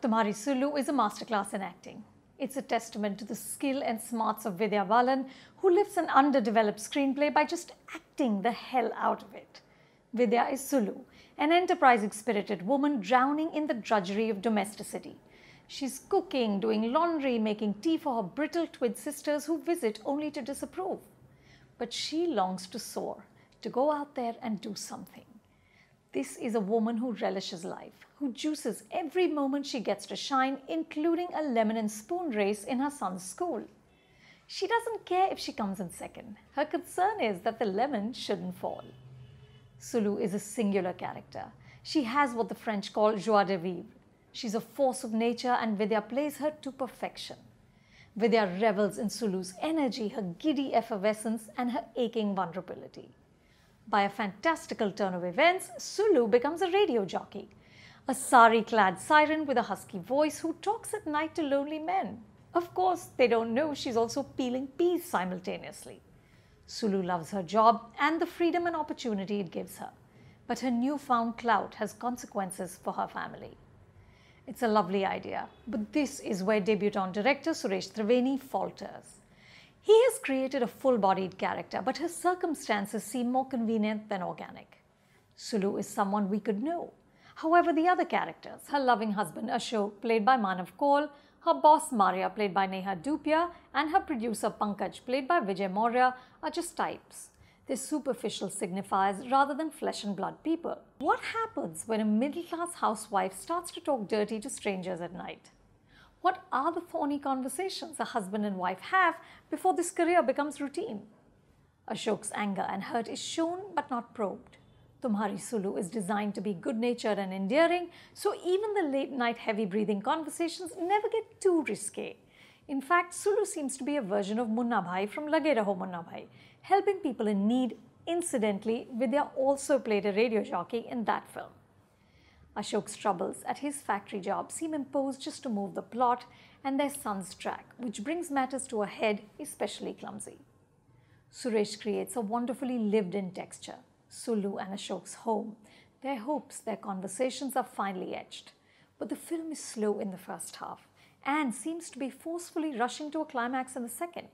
Tumhari Sulu is a masterclass in acting. It's a testament to the skill and smarts of Vidya Balan, who lifts an underdeveloped screenplay by just acting the hell out of it. Vidya is Sulu, an enterprising spirited woman drowning in the drudgery of domesticity. She's cooking, doing laundry, making tea for her brittle twin sisters who visit only to disapprove. But she longs to soar, to go out there and do something. This is a woman who relishes life, who juices every moment she gets to shine, including a lemon and spoon race in her son's school. She doesn't care if she comes in second. Her concern is that the lemon shouldn't fall. Sulu is a singular character. She has what the French call joie de vivre. She's a force of nature and Vidya plays her to perfection. Vidya revels in Sulu's energy, her giddy effervescence, and her aching vulnerability. By a fantastical turn of events, Sulu becomes a radio jockey, a sari clad siren with a husky voice who talks at night to lonely men. Of course, they don't know she's also peeling peas simultaneously. Sulu loves her job and the freedom and opportunity it gives her, but her newfound clout has consequences for her family. It's a lovely idea, but this is where debutant director Suresh Triveni falters. He has created a full bodied character, but his circumstances seem more convenient than organic. Sulu is someone we could know. However, the other characters, her loving husband Ashok, played by Manav Kaul, her boss Maria, played by Neha Dhupia, and her producer Pankaj, played by Vijay Maurya, are just types. They're superficial signifiers rather than flesh and blood people. What happens when a middle class housewife starts to talk dirty to strangers at night? What are the thorny conversations a husband and wife have before this career becomes routine? Ashok's anger and hurt is shown but not probed. Tumhari Sulu is designed to be good natured and endearing, so even the late night heavy breathing conversations never get too risque. In fact, Sulu seems to be a version of Munna Bhai from Lage Raho Munna Bhai, helping people in need. Incidentally, Vidya also played a radio jockey in that film. Ashok's troubles at his factory job seem imposed just to move the plot and their son's track, which brings matters to a head especially clumsy. Suresh creates a wonderfully lived in texture. Sulu and Ashok's home, their hopes, their conversations are finely etched. But the film is slow in the first half and seems to be forcefully rushing to a climax in the second.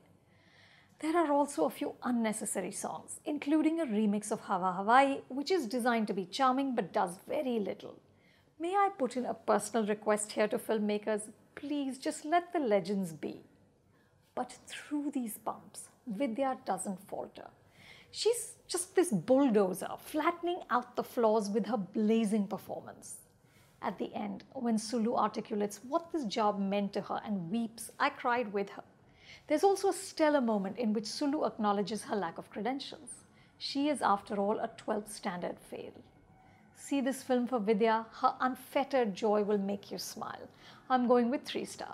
There are also a few unnecessary songs, including a remix of Hawa Hawaii, which is designed to be charming but does very little. May I put in a personal request here to filmmakers? Please just let the legends be. But through these bumps, Vidya doesn't falter. She's just this bulldozer, flattening out the flaws with her blazing performance. At the end, when Sulu articulates what this job meant to her and weeps, I cried with her. There's also a stellar moment in which Sulu acknowledges her lack of credentials. She is, after all, a 12th standard fail. See this film for Vidya. Her unfettered joy will make you smile. I'm going with three stars.